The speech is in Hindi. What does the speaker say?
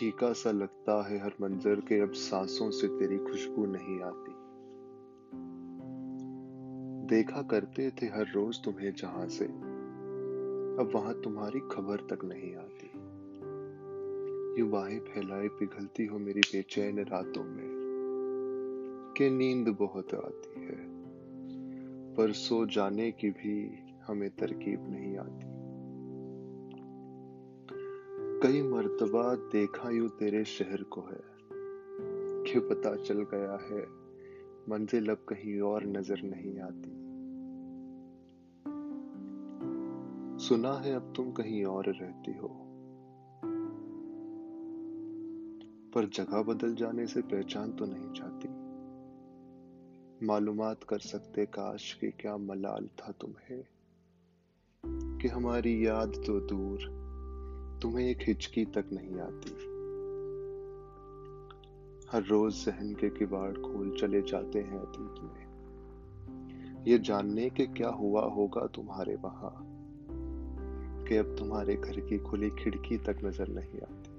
फीका सा लगता है हर मंजर के, अब सांसों से तेरी खुशबू नहीं आती। देखा करते थे हर रोज तुम्हें जहाँ से, अब वहाँ तुम्हारी खबर तक नहीं आती। यू बाहें फैलाए पिघलती हो मेरी बेचैन रातों में, कि नींद बहुत आती है, पर सो जाने की भी हमें तरकीब नहीं आती। कई मर्तबा देखा यू तेरे शहर को है। क्यों पता चल गया है, मंजिल अब कहीं और नज़र नहीं आती। सुना है अब तुम कहीं और रहती हो। पर जगह बदल जाने से पहचान तो नहीं जाती। मालूमात कर सकते काश कि क्या मलाल था तुम्हें, कि हमारी याद तो दूर तुम्हें एक हिचकी तक नहीं आती। हर रोज जहन के किवाड़ खोल चले जाते हैं अतीत में। ये जानने के क्या हुआ होगा तुम्हारे वहाँ, कि अब तुम्हारे घर की खुली खिड़की तक नज़र नहीं आती।